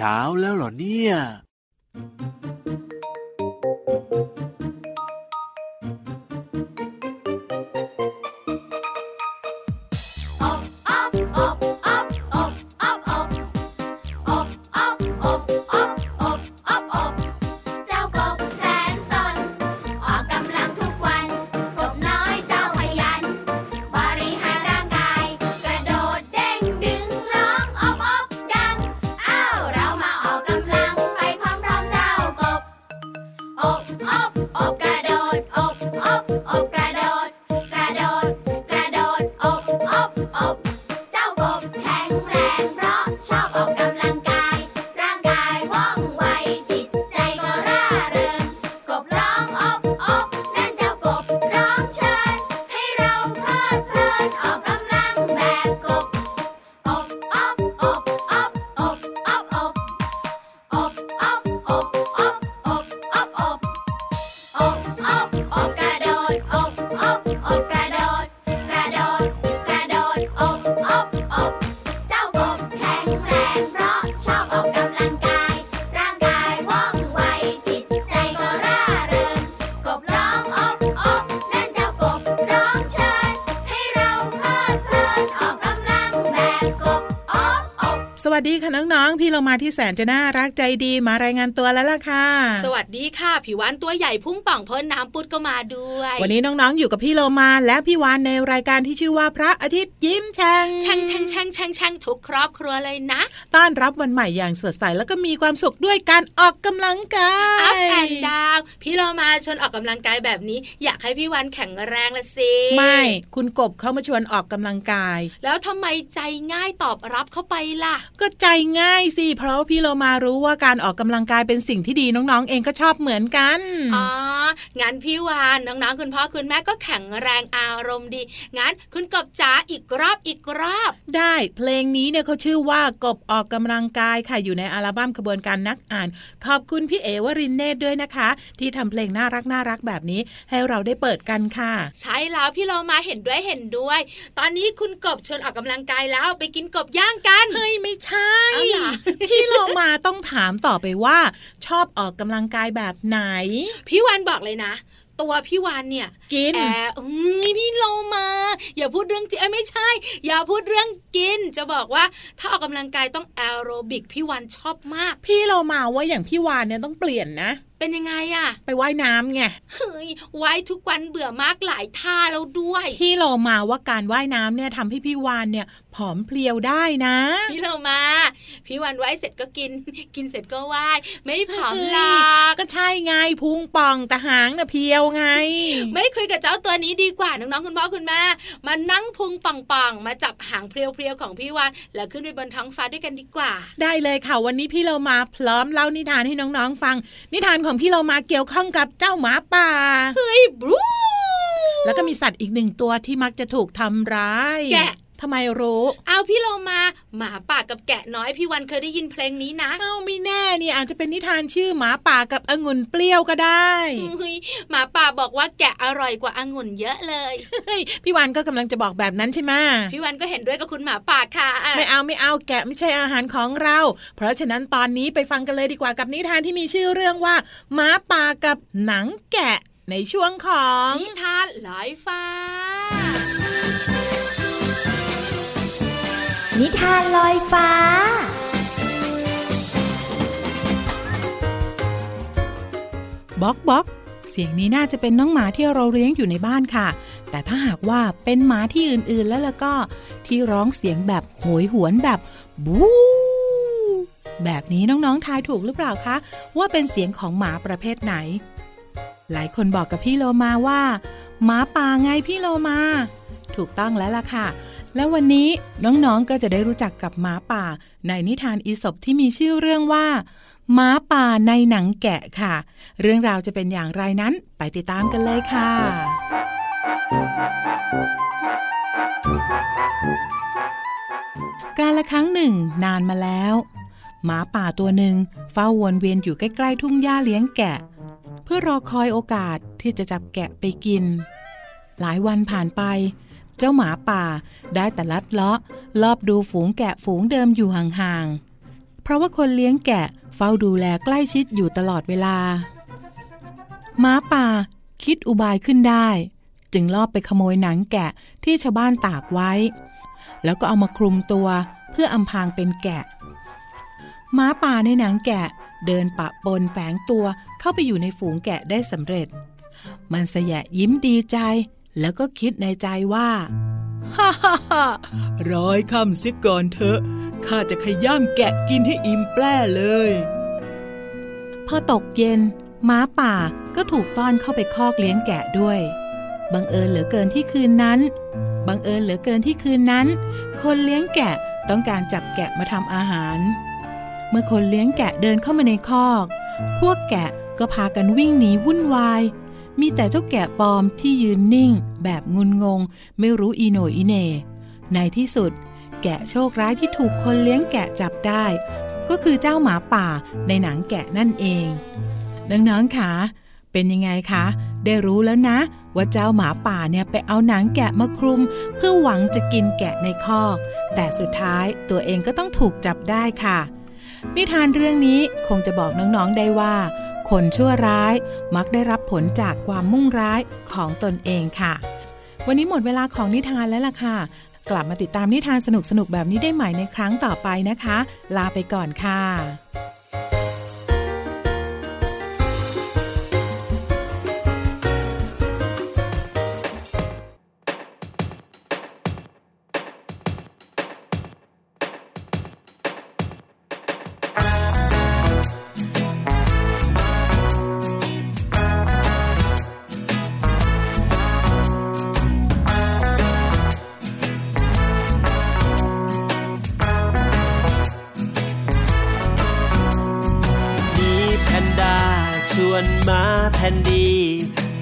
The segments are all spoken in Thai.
เช้าแล้วเหรอเนี่ย ciao. น้องๆ พี่เรามาที่แสนจะน่ารักใจดีมารายงานตัวแล้วล่ะค่ะ สวัสดีค่ะผิววันตัวใหญ่พุ่งป่องพ้นน้ำปุดก็มาด้วย วันนี้น้องๆ อยู่กับพี่โลมาและพี่วานในรายการที่ชื่อว่าพระอาทิตย์ยิ้มแฉ่งแช่งแช่งแช่งแช่งแช่งทุกครอบครัวเลยนะ ต้อนรับวันใหม่อย่างสดใสแล้วก็มีความสุขด้วยการออกกำลังกาอัพยแอนดาวพี่เรามาชวนออกกำลังกายแบบนี้ อยากให้พี่วันแข็งแรงละสิไม่คุณกบเข้ามาชวนออกกำลังกาย แล้วทำไมใจง่ายตอบรับเข้าไปล่ะ ก็ใจง่ายสิเพราะว่าพี่เรามารู้ว่าการออกกำลังกายเป็นสิ่งที่ดีน้องๆ เองก็ชอบเหมือนกันอ๋องั้นพี่วานน้องๆคุณพ่อคุณแม่ก็แข็งแรงอารมณ์ดีงั้นคุณกบจ๋าอีกรอบอีกรอบ ได้เพลงนี้เนี่ยเขาชื่อว่ากบออกกำลังกายค่ะอยู่ในอัลบั้มขบวนการนักอ่าน ขอบคุณพี่เอวรินเนตรด้วยนะคะ ที่ทำเพลงน่ารักน่ารักแบบนี้ ให้เราได้เปิดกันค่ะ ใช่แล้วพี่เรามาเห็นด้วยเห็นด้วย ตอนนี้คุณกบชวนออกกำลังกายแล้วไปกินกบย่างกันเฮ้ยไม่ใช่ เอาล่ะ พี่โล มาต้องถามต่อไปว่า ชอบออกกำลังกายแบบไหน พี่วานบอกเลยนะ ตัวพี่วานเนี่ยกินแอบเอ้ยพี่โลมา อย่าพูดเรื่องจริงเอ้ยไม่ใช่ อย่าพูดเรื่องกิน จะบอกว่าถ้าออกกำลังกายต้องแอโรบิกพี่วานชอบมาก พี่โลมาว่าอย่างพี่วานเนี่ยต้องเปลี่ยนนะ เป็นยังไงอะไปว่ายน้ำไงเฮ้ยไว้ทุกวันเบื่อมากหลายท่าแล้วด้วย พี่โลมาว่าการว่ายน้ำเนี่ยทำให้พี่วานเนี่ยผอมเพรียวได้นะ พี่โลมา พี่วานไว้เสร็จก็กิน กินเสร็จก็ไหว้ไม่ผอมหรอกก็ใช่ไงพุงป่องแต่หางน่ะเพียวไง ไม่คุยกับเจ้าตัวนี้ดีกว่าน้องๆคุณพ่อคุณแม่มานั่งพุงป่องๆมาจับหางเพรียวๆของพี่วานแล้วขึ้นไปบนท้องฟ้าด้วยกันดีกว่า ได้เลยค่ะวันนี้พี่เรามาพร้อมเล่านิทานให้น้องๆฟัง นิทานของพี่เรามาเกี่ยวข้องกับเจ้าหมาป่า เฮ้ยบรูแล้วก็มีสัตว์อีกหนึ่งตัวที่มักจะถูกทำร้าย แกะ ทำไมรู้เอาพี่โลมาหมาป่ากับแกะน้อยพี่วันเคยได้ยินเพลงนี้นะเอ้าไม่แน่นี่อาจจะเป็นนิทานชื่อหมาป่ากับองุ่นเปรี้ยวก็ได้เฮ้ยหมาป่าบอกว่าแกะอร่อยกว่าองุ่นเยอะเลยเฮ้ยพี่วันก็กำลังจะบอกแบบนั้นใช่ไหมพี่วันก็เห็นด้วยกับคุณหมาป่าค่ะ ไม่เอาไม่เอาแกะไม่ใช่อาหารของเรา เพราะฉะนั้นตอนนี้ไปฟังกันเลยดีกว่ากับนิทานที่มีชื่อเรื่องว่าหมาป่ากับหนังแกะในช่วงของนิทานลอยฟ้า นิทานลอยฟ้าบ๊อกบ๊อกเสียงนี้น่าจะเป็นน้องหมาที่เราเลี้ยงอยู่ในบ้านค่ะ แต่ถ้าหากว่าเป็นหมาที่อื่นๆแล้วล้วก็ที่ร้องเสียงแบบโหยหวนแบบบู๊แบบนี้น้องๆทายถูกหรือเปล่าคะ ว่าเป็นเสียงของหมาประเภทไหน หลายคนบอกกับพี่โลมาว่า หมาป่าไงพี่โลมา ถูกต้องแล้วล่ะค่ะ แล้ววันนี้น้องๆก็จะได้รู้จักกับหมาป่า ในนิทานอีสปที่มีชื่อเรื่องว่าหมาป่าในหนังแกะค่ะ เรื่องราวจะเป็นอย่างไรนั้นไปติดตามกันเลยค่ะ การละครั้งหนึ่งนานมาแล้ว หมาป่าตัวหนึ่งเฝ้าวนเวียนอยู่ใกล้ๆทุ่งหญ้าเลี้ยงแกะ เพื่อรอคอยโอกาสที่จะจับแกะไปกิน หลายวันผ่านไป เจ้าหมาป่า ได้แต่ลัดเลาะรอบดูฝูงแกะฝูงเดิมอยู่ห่างๆ เพราะว่าคนเลี้ยงแกะเฝ้าดูแลใกล้ชิดอยู่ตลอดเวลา หมาป่าคิดอุบายขึ้นได้ จึงลอบไปขโมยหนังแกะที่ชาวบ้านตากไว้ แล้วก็เอามาคลุมตัวเพื่ออำพรางเป็นแกะหมาป่าในหนังแกะเดินปะปนแฝงตัวเข้าไปอยู่ในฝูงแกะได้สำเร็จ มันสยะยิ้มดีใจ แล้วก็คิดในใจว่าฮ่าฮ่าฮ่าร้อยคำสิก่อนเถอะ ข้าจะขย้ำแกะกินให้อิ่มแปร่เลย พอตกเย็นม้าป่าก็ถูกต้อนเข้าไปคอกเลี้ยงแกะด้วย บังเอิญเหลือเกินที่คืนนั้น บังเอิญเหลือเกินที่คืนนั้น คนเลี้ยงแกะต้องการจับแกะมาทำอาหาร เมื่อคนเลี้ยงแกะเดินเข้ามาในคอก พวกแกะก็พากันวิ่งหนีวุ่นวาย มีแต่เจ้าแกะปลอมที่ยืนนิ่ง แบบงุนงง ไม่รู้อีโนอีเน ในที่สุด แกะโชคร้ายที่ถูกคนเลี้ยงแกะจับได้ ก็คือเจ้าหมาป่าในหนังแกะนั่นเอง น้องๆคะเป็นยังไงคะ ได้รู้แล้วนะ ว่าเจ้าหมาป่าเนี่ยไปเอาหนังแกะมาคลุม เพื่อหวังจะกินแกะในคอก แต่สุดท้ายตัวเองก็ต้องถูกจับได้ค่ะ นิทานเรื่องนี้คงจะบอกน้องๆได้ว่า คนชั่วร้ายมักได้รับผลจากความมุ่งร้ายของตนเองค่ะ วันนี้หมดเวลาของนิทานแล้วล่ะค่ะ กลับมาติดตามนิทานสนุกๆแบบนี้ได้ใหม่ในครั้งต่อไปนะคะ ลาไปก่อนค่ะ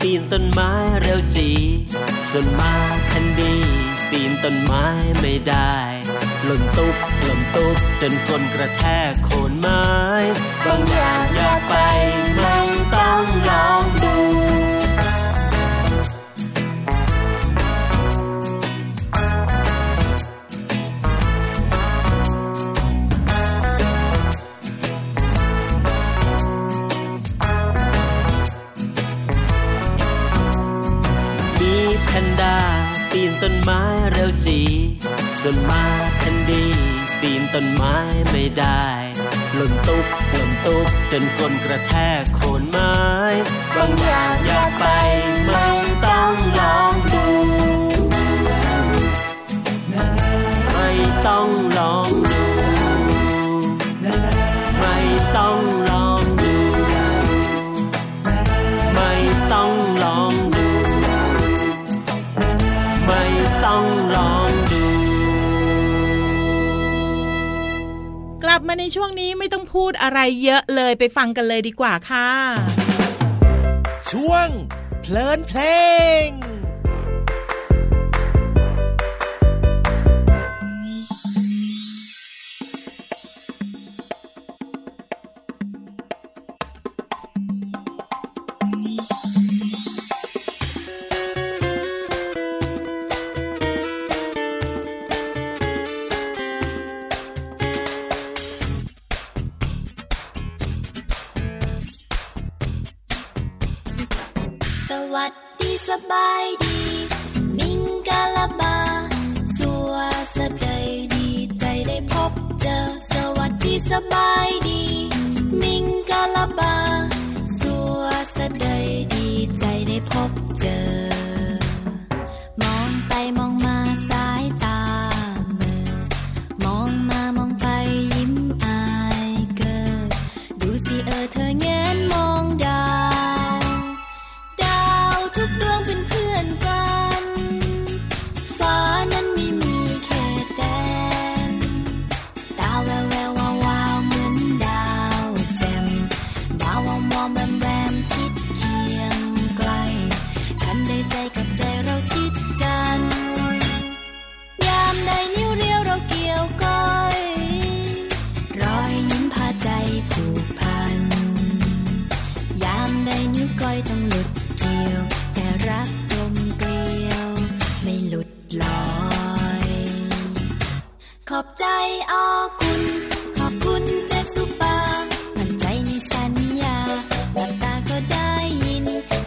ปีนต้นไม้เร็วจี ส่วนมาแคนดี ปีนต้นไม้ไม่ได้หล่นตุ๊บหล่นตุ๊บจนคนกระแทกโคนไม้ บางอย่างอย่าไปไม่ต้องลองดู ส่วนมาแคนดีปีนต้นไม้ไม่ได้หล่นตุ๊บหล่นตุ๊บจนคนกระแทกโคนไม้บางอย่างอยากไปไม่ต้องลองดู ไม่ต้อง มาในช่วงนี้ไม่ต้องพูดอะไรเยอะเลยไปฟังกันเลยดีกว่าค่ะ ช่วงเพลินเพลง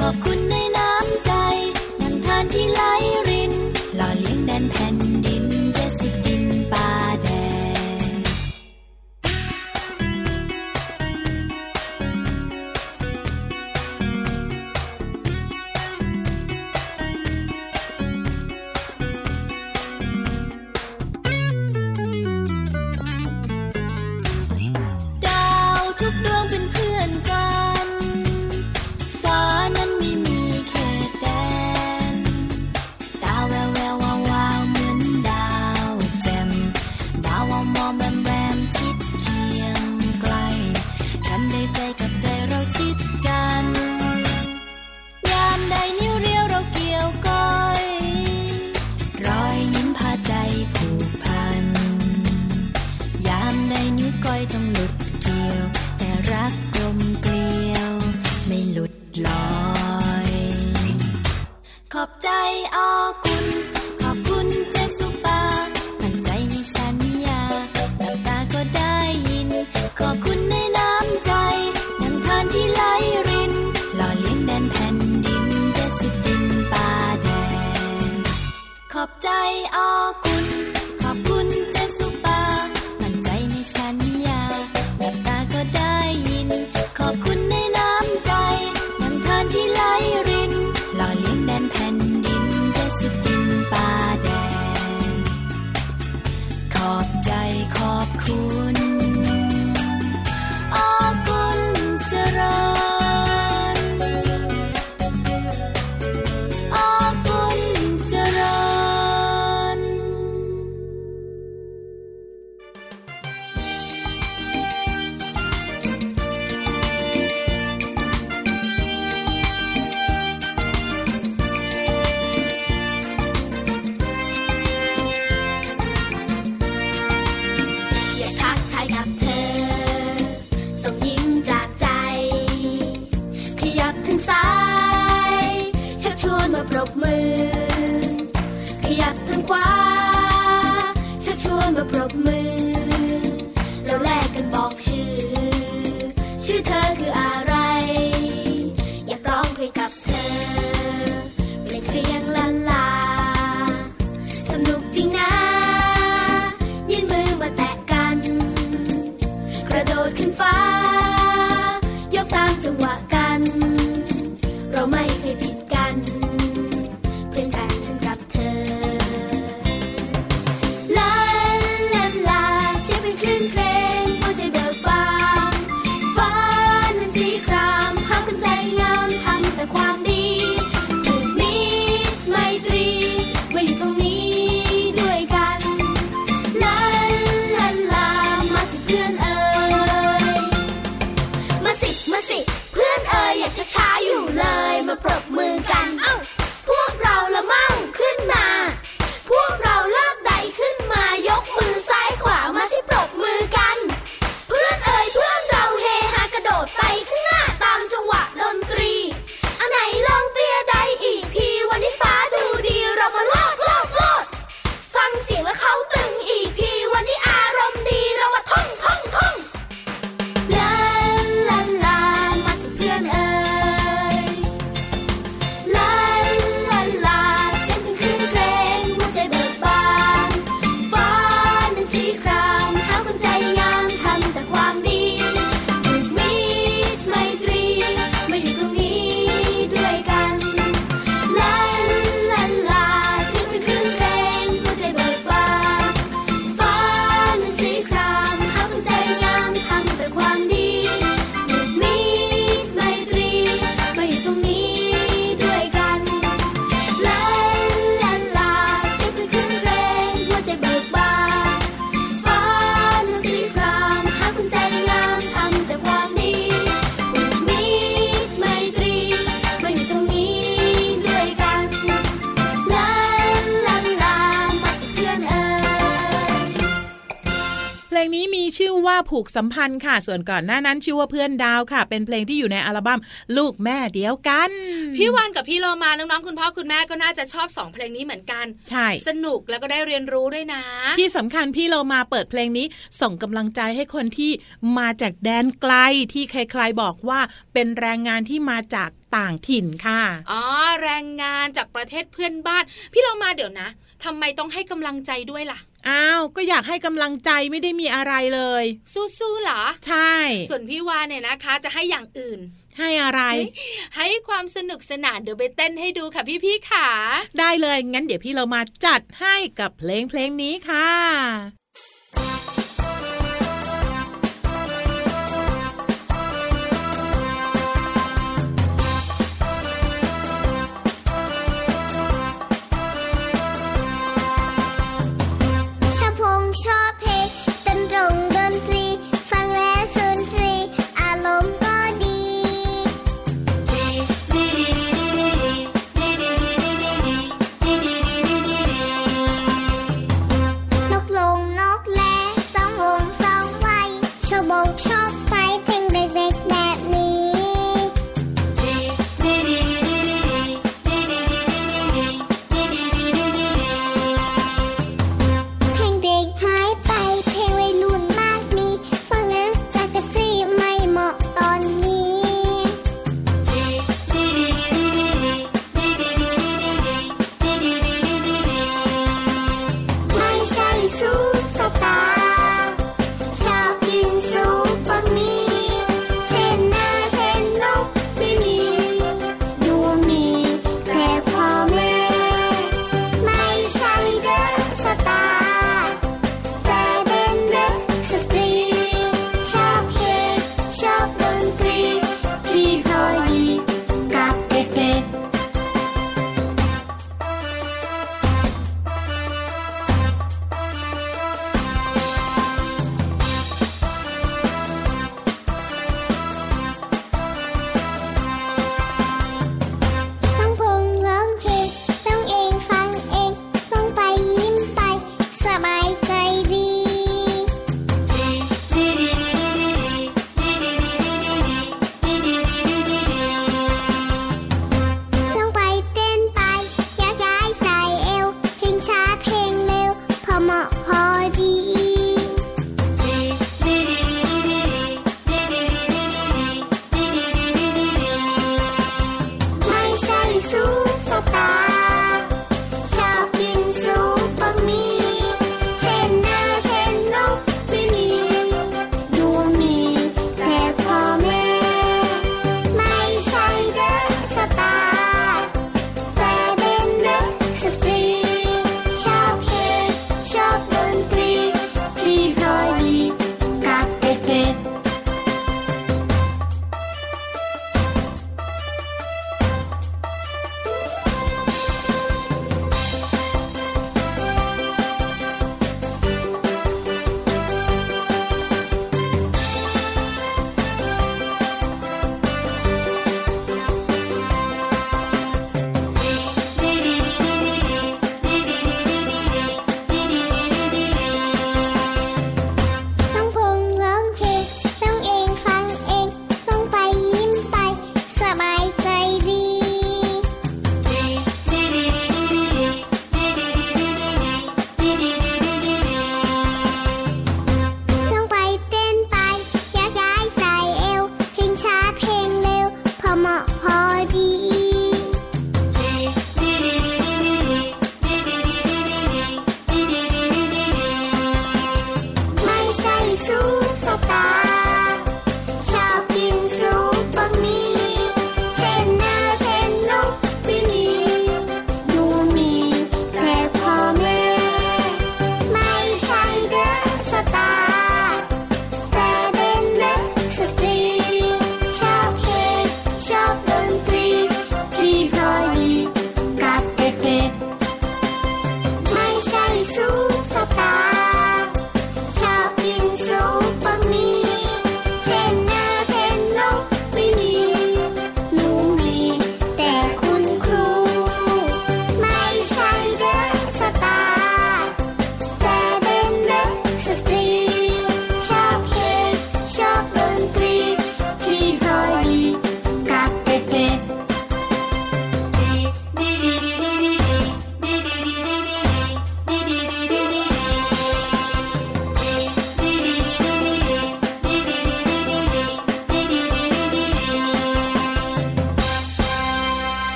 ขอบคุณ ผูกสัมพันธ์ค่ะ ส่วนก่อนหน้านั้นชื่อว่าเพื่อนดาวค่ะ เป็นเพลงที่อยู่ในอัลบั้มลูกแม่เดียวกัน พี่วันกับพี่โลมาน้องๆคุณพ่อคุณแม่ก็น่าจะชอบสองเพลงนี้เหมือนกัน ใช่ สนุกแล้วก็ได้เรียนรู้ด้วยนะ ที่สำคัญพี่เรามาเปิดเพลงนี้ส่งกำลังใจให้คนที่มาจากแดนไกลที่ใครๆบอกว่าเป็นแรงงานที่มาจากต่างถิ่นค่ะ อ๋อ แรงงานจากประเทศเพื่อนบ้าน พี่เรามาเดี๋ยวนะทำไมต้องให้กำลังใจด้วยล่ะ อ้าวก็อยากให้กำลังใจไม่ได้มีอะไรเลย สู้ๆเหรอ ใช่ ส่วนพี่วานเนี่ยนะคะ จะให้อย่างอื่นให้อะไร ให้ความสนุกสนานเดี๋ยวไปเต้นให้ดูค่ะพี่ๆค่ะได้เลยงั้นเดี๋ยวพี่เรามาจัดให้กับเพลงเพลงนี้ค่ะ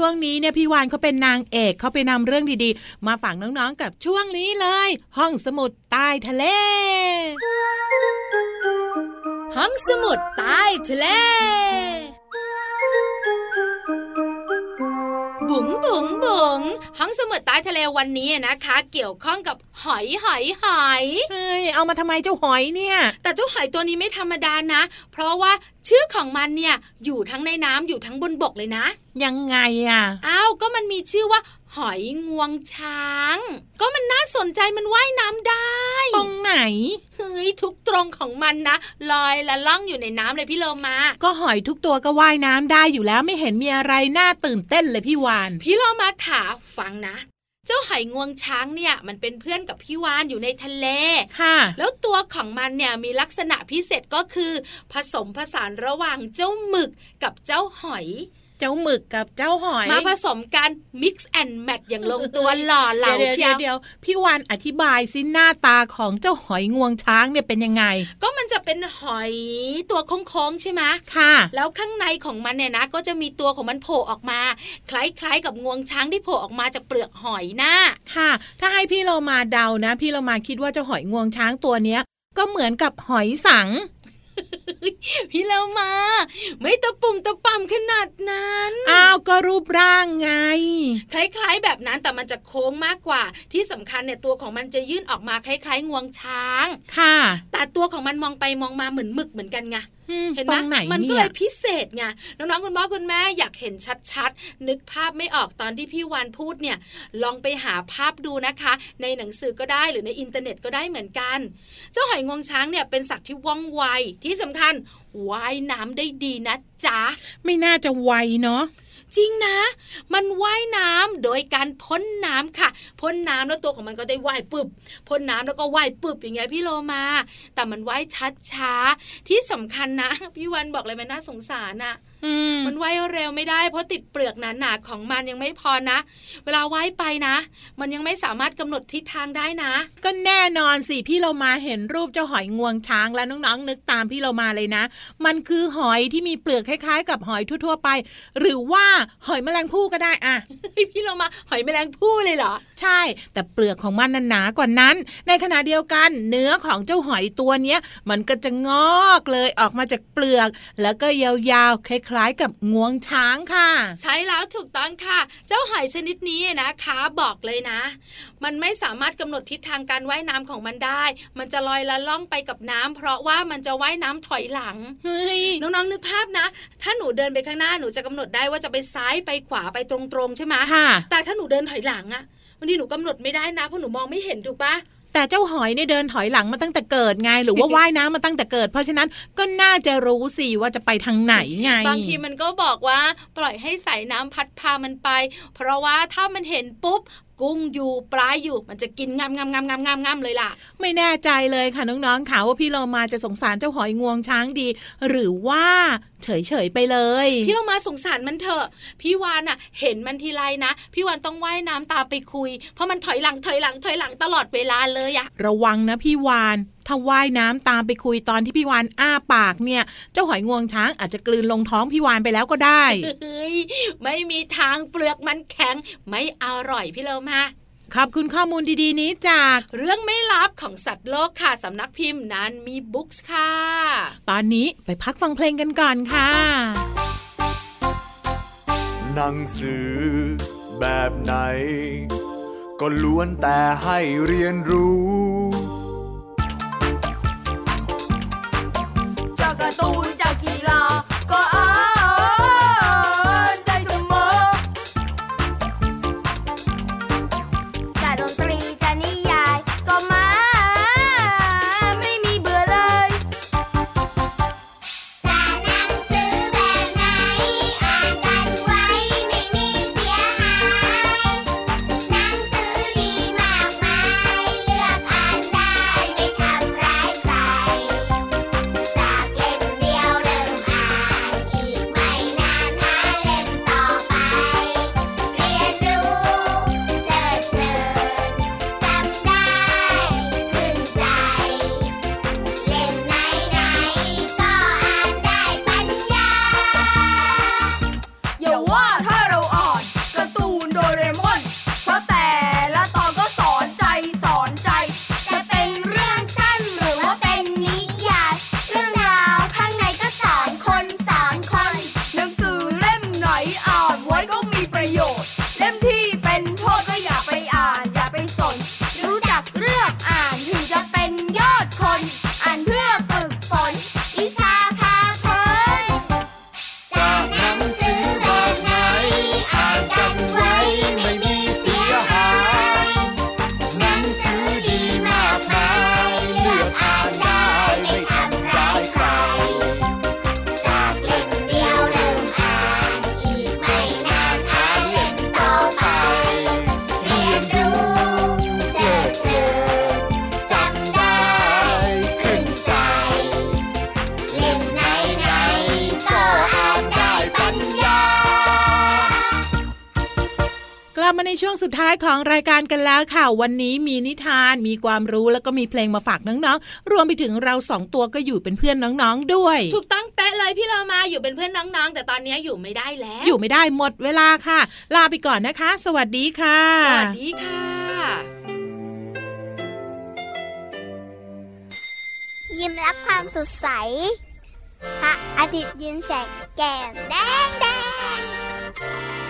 ช่วงนี้เนี่ยพี่วานเขาเป็นนางเอกเขาไปนำเรื่องดีๆ มาฝากน้องๆกับช่วงนี้เลย ห้องสมุดใต้ทะเล ห้องสมุดใต้ทะเล บุ๋งบุ๋งบุ๋งห้องสมุดใต้ทะเลวันนี้นะคะ เกี่ยวข้องกับหอยหอยหอยเฮ้ยเอามาทำไมเจ้าหอยเนี่ย แต่เจ้าหอยตัวนี้ไม่ธรรมดานะ เพราะว่าชื่อของมันเนี่ยอยู่ทั้งในน้ำอยู่ทั้งบนบกเลยนะ ยังไงอะอ้าวก็มันมีชื่อว่า หอยงวงช้าง ก็มันน่าสนใจมันว่ายน้ำได้ ตรงไหนเฮ้ยทุกตรงของมันนะลอยละล่องอยู่ในน้ำเลยพี่โลมา ก็หอยทุกตัวก็ว่ายน้ำได้อยู่แล้วไม่เห็นมีอะไรน่าตื่นเต้นเลยพี่วาน พี่โลมาขาฟังนะเจ้าหอยงวงช้างเนี่ยมันเป็นเพื่อนกับพี่วานอยู่ในทะเล ค่ะ แล้วตัวของมันเนี่ยมีลักษณะพิเศษก็คือ ผสมผสานระหว่างเจ้าหมึกกับเจ้าหอย เจ้าหมึกกับเจ้าหอย มาผสมกัน mix and match อย่างลงตัวหล่อเหลาเดี๋ยวเชีเดี๋ยยววเดี๋ยวพี่วานอธิบายสิหน้าตาของเจ้าหอยงวงช้างเนี่ยเป็นยังไง ก็มันจะเป็นหอยตัวโค้งๆใช่ไหมค่ะ แล้วข้างในของมันเนี่ยนะ ก็จะมีตัวของมันโผล่ออกมา คล้ายๆกับงวงช้างที่โผล่ออกมาจากเปลือกหอยนะค่ะ ถ้าให้พี่เรามาเดานะ พี่เรามาคิดว่าเจ้าหอยงวงช้างตัวเนี้ยก็เหมือนกับหอยสัง พี่เรามา ไม่ตะปุ่มตะป่ำขนาดนั้น อ้าวก็รูปร่างไง คล้ายๆแบบนั้นแต่มันจะโค้งมากกว่า ที่สำคัญเนี่ยตัวของมันจะยื่นออกมาคล้ายๆงวงช้าง ค่ะ แต่ตัวของมันมองไปมองมาเหมือนหมึกเหมือนกันไงอืม เห็นตไหมรงไหนมันก็เนี่เลยยพิเศษไงน้องๆคุณพ่อคุณแม่อยากเห็นชัดๆ นึกภาพไม่ออกตอนที่พี่วานพูดเนี่ย ลองไปหาภาพดูนะคะ ในหนังสือก็ได้หรือในอินเทอร์เน็ตก็ได้เหมือนกัน เจ้าหอยงวงช้างเนี่ยเป็นสัตว์ที่ว่องไวที่สำคัญว่ายน้ำได้ดีนะจ๊ะไม่น่าจะไวเนาะ จริงนะ มันว่ายน้ำโดยการพ่นน้ำค่ะพ่นน้ำแล้วตัวของมันก็ได้ว่ายปึบพ่นน้ำแล้วก็ว่ายปึบอย่างเงี้ยพี่โลมา แต่มันว่ายชัดช้าๆที่สำคัญนะ พี่วันบอกเลยมันน่าสงสารอะอืมมันว่ายเร็วไม่ได้เพราะติดเปลือกหนาๆของมันยังไม่พอนะ เวลาว่ายไปนะ มันยังไม่สามารถกำหนดทิศทางได้นะ ก็แน่นอนสิพี่เรามาเห็นรูปเจ้าหอยงวงช้างแล้วน้องๆนึกตามพี่เรามาเลยนะ มันคือหอยที่มีเปลือกคล้ายๆ กับหอยทั่ว ๆ ไป หรือว่าหอยแมลงภู่ก็ได้อะพี่โลมาหอยแมลงภู่เลยเหรอ ใช่ แต่เปลือกของมันนั้นหนากว่านั้น ในขณะเดียวกันเนื้อของเจ้าหอยตัวเนี้ย มันก็จะงอกเลยออกมาจากเปลือก แล้วก็ยาวๆคล้ายๆ กับงวงช้างค่ะ ใช่แล้วถูกต้องค่ะ เจ้าหอยชนิดนี้นะคะ บอกเลยนะมันไม่สามารถกำหนดทิศทางการว่ายน้ำของมันได้ มันจะลอยละล่องไปกับน้ำเพราะว่ามันจะว่ายน้ำถอยหลังเฮ้ยน้องๆนึกภาพนะ ถ้าหนูเดินไปข้างหน้าหนูจะกำหนดได้ว่าจะไปซ้ายไปขวาไปตรงๆใช่ไหมค่ะแต่ถ้าหนูเดินถอยหลังอะบางทีหนูกำหนดไม่ได้นะเพราะหนูมองไม่เห็นถูกปะแต่เจ้าหอยเนี่ยเดินถอยหลังมาตั้งแต่เกิดไง หรือว่าว่ายน้ำมาตั้งแต่เกิด เพราะฉะนั้นก็น่าจะรู้สิว่าจะไปทางไหนไง บางทีมันก็บอกว่าปล่อยให้สายน้ำพัดพามันไป เพราะว่าถ้ามันเห็นปุ๊บ กุ้งอยู่ปลาอยู่มันจะกินงามงามงามงามงามงามเลยล่ะ ไม่แน่ใจเลยค่ะน้องๆค่ะว่าพี่เรามาจะสงสารเจ้าหอยงวงช้างดี หรือว่าเฉยๆไปเลย พี่เรามาสงสารมันเถอะ พี่วานอะเห็นมันทีไรนะพี่วานต้องว่ายน้ำตามไปคุย เพราะมันถอยหลังถอยหลังถอยหลังตลอดเวลาเลยอะระวังนะพี่วาน ถ้าว่ายน้ำตามไปคุยตอนที่พี่วานอ้าปากเนี่ย เจ้าหอยงวงช้างอาจจะกลืนลงท้องพี่วานไปแล้วก็ได้เฮ้ยไม่มีทางเปลือกมันแข็ง ไม่อร่อยพี่เรามาขอบคุณข้อมูลดีๆ นี้จากเรื่องไม่ลับของสัตว์โลกค่ะ สำนักพิมพ์นั้นมีบุ๊กส์ค่ะ ตอนนี้ไปพักฟังเพลงกันก่อนค่ะ หนังสือแบบไหน ก็ล้วนแต่ให้เรียนรู้ ช่วงสุดท้ายของรายการกันแล้วค่ะ วันนี้มีนิทานมีความรู้แล้วก็มีเพลงมาฝากน้องๆ รวมไปถึงเราสองตัวก็อยู่เป็นเพื่อนน้องๆด้วย ถูกต้องเป๊ะเลยพี่เรามาอยู่เป็นเพื่อนน้องๆ แต่ตอนนี้อยู่ไม่ได้แล้ว อยู่ไม่ได้หมดเวลาค่ะ ลาไปก่อนนะคะ สวัสดีค่ะ สวัสดีค่ะ ยิ้มรับความสดใสพระอาทิตย์ยิ้มแฉกแก้มแดงแดง